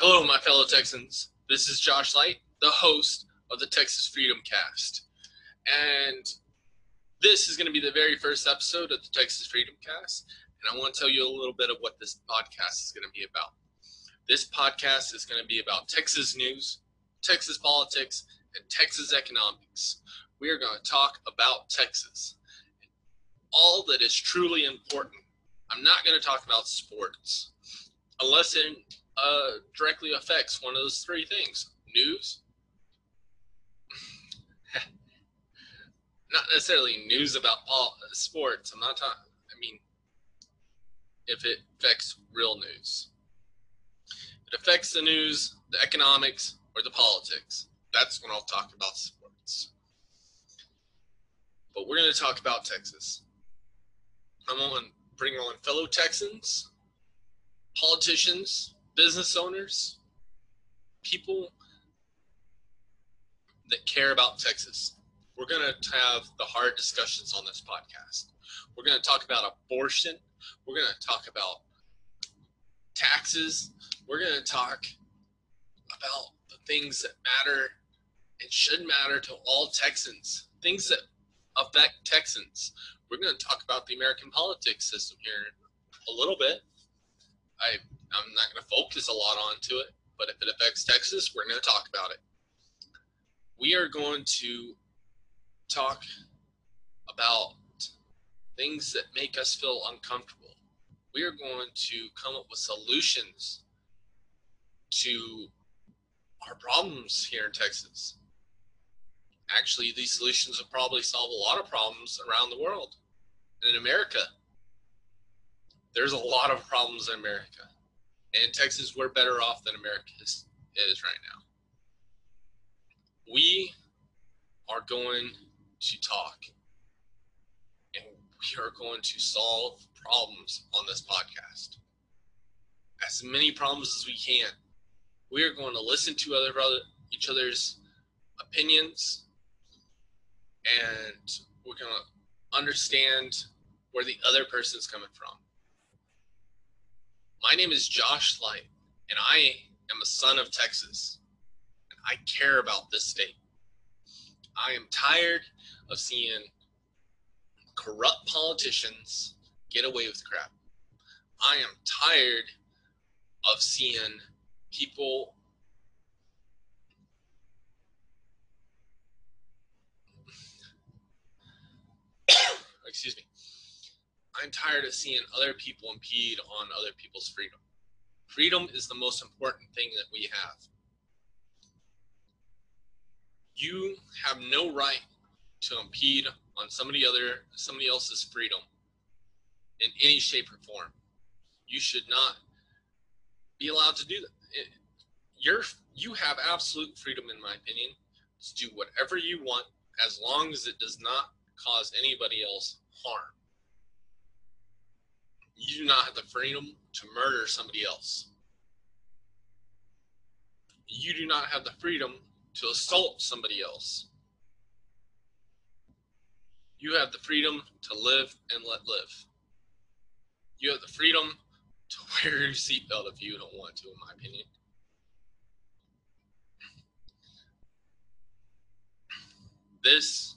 Hello, my fellow Texans. This is Josh Light, the host of the Texas Freedom Cast. And this is going to be the very first episode of the Texas Freedom Cast. And I want to tell you a little bit of what this podcast is going to be about. This podcast is going to be about Texas news, Texas politics, and Texas economics. We are going to talk about Texas, all that is truly important. I'm not going to talk about sports unless it uh, directly affects one of those three things news, not necessarily news about sports. I'm not talking, I mean, if it affects real news, it affects the news, the economics, or the politics. That's when I'll talk about sports. But we're going to talk about Texas. I'm going to bring on fellow Texans, politicians, business owners, people that care about Texas. We're going to have the hard discussions on this podcast. We're going to talk about abortion. We're going to talk about taxes. We're going to talk about the things that matter and should matter to all Texans, things that affect Texans. We're going to talk about the American politics system here a little bit. I I'm not going to focus a lot onto it, but if it affects Texas, we're going to talk about it. We are going to talk about things that make us feel uncomfortable. We are going to come up with solutions to our problems here in Texas. Actually, these solutions will probably solve a lot of problems around the world. And in America, there's a lot of problems in America. And Texas, we're better off than America is, is right now. We are going to talk and we are going to solve problems on this podcast. As many problems as we can. We are going to listen to other each other's opinions and we're going to understand where the other person's coming from. My name is Josh Light, and I am a son of Texas, and I care about this state. I am tired of seeing corrupt politicians get away with crap. I am tired of seeing people excuse me I'm tired of seeing other people impede on other people's freedom. Freedom is the most important thing that we have. You have no right to impede on somebody other somebody else's freedom in any shape or form. You should not be allowed to do that. It, you're you have absolute freedom, in my opinion, to do whatever you want as long as it does not cause anybody else harm you do not have the freedom to murder somebody else. You do not have the freedom to assault somebody else. You have the freedom to live and let live. You have the freedom to wear your seatbelt if you don't want to, in my opinion. This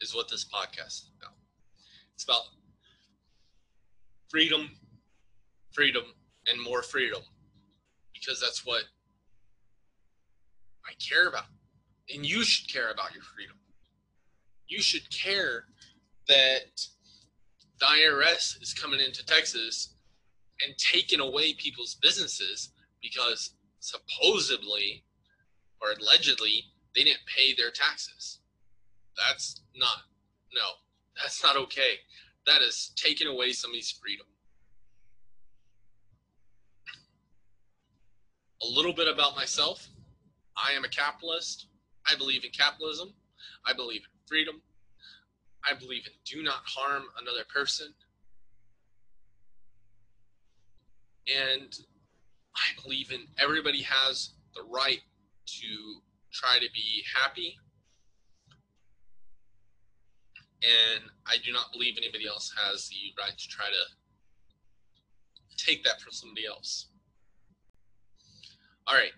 is what this podcast is about. It's about freedom, freedom, and more freedom because that's what I care about. And you should care about your freedom. You should care that the IRS is coming into Texas and taking away people's businesses because supposedly or allegedly they didn't pay their taxes. That's not, no, that's not okay that is taking away somebody's freedom. A little bit about myself. I am a capitalist. I believe in capitalism. I believe in freedom. I believe in do not harm another person. And I believe in everybody has the right to try to be happy and I do not believe anybody else has the right to try to take that from somebody else. All right.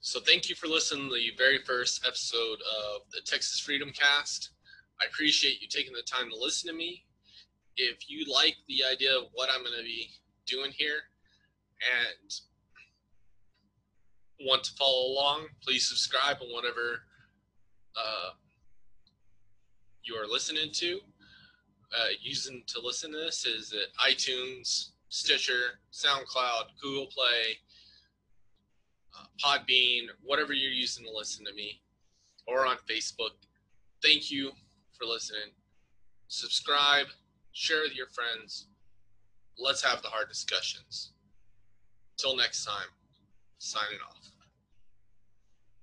So thank you for listening to the very first episode of the Texas Freedom Cast. I appreciate you taking the time to listen to me. If you like the idea of what I'm going to be doing here and want to follow along, please subscribe on whatever uh, you are listening to. Uh, using to listen to this is at iTunes, Stitcher, SoundCloud, Google Play, uh, Podbean, whatever you're using to listen to me, or on Facebook. Thank you for listening. Subscribe, share with your friends. Let's have the hard discussions. Till next time, signing off.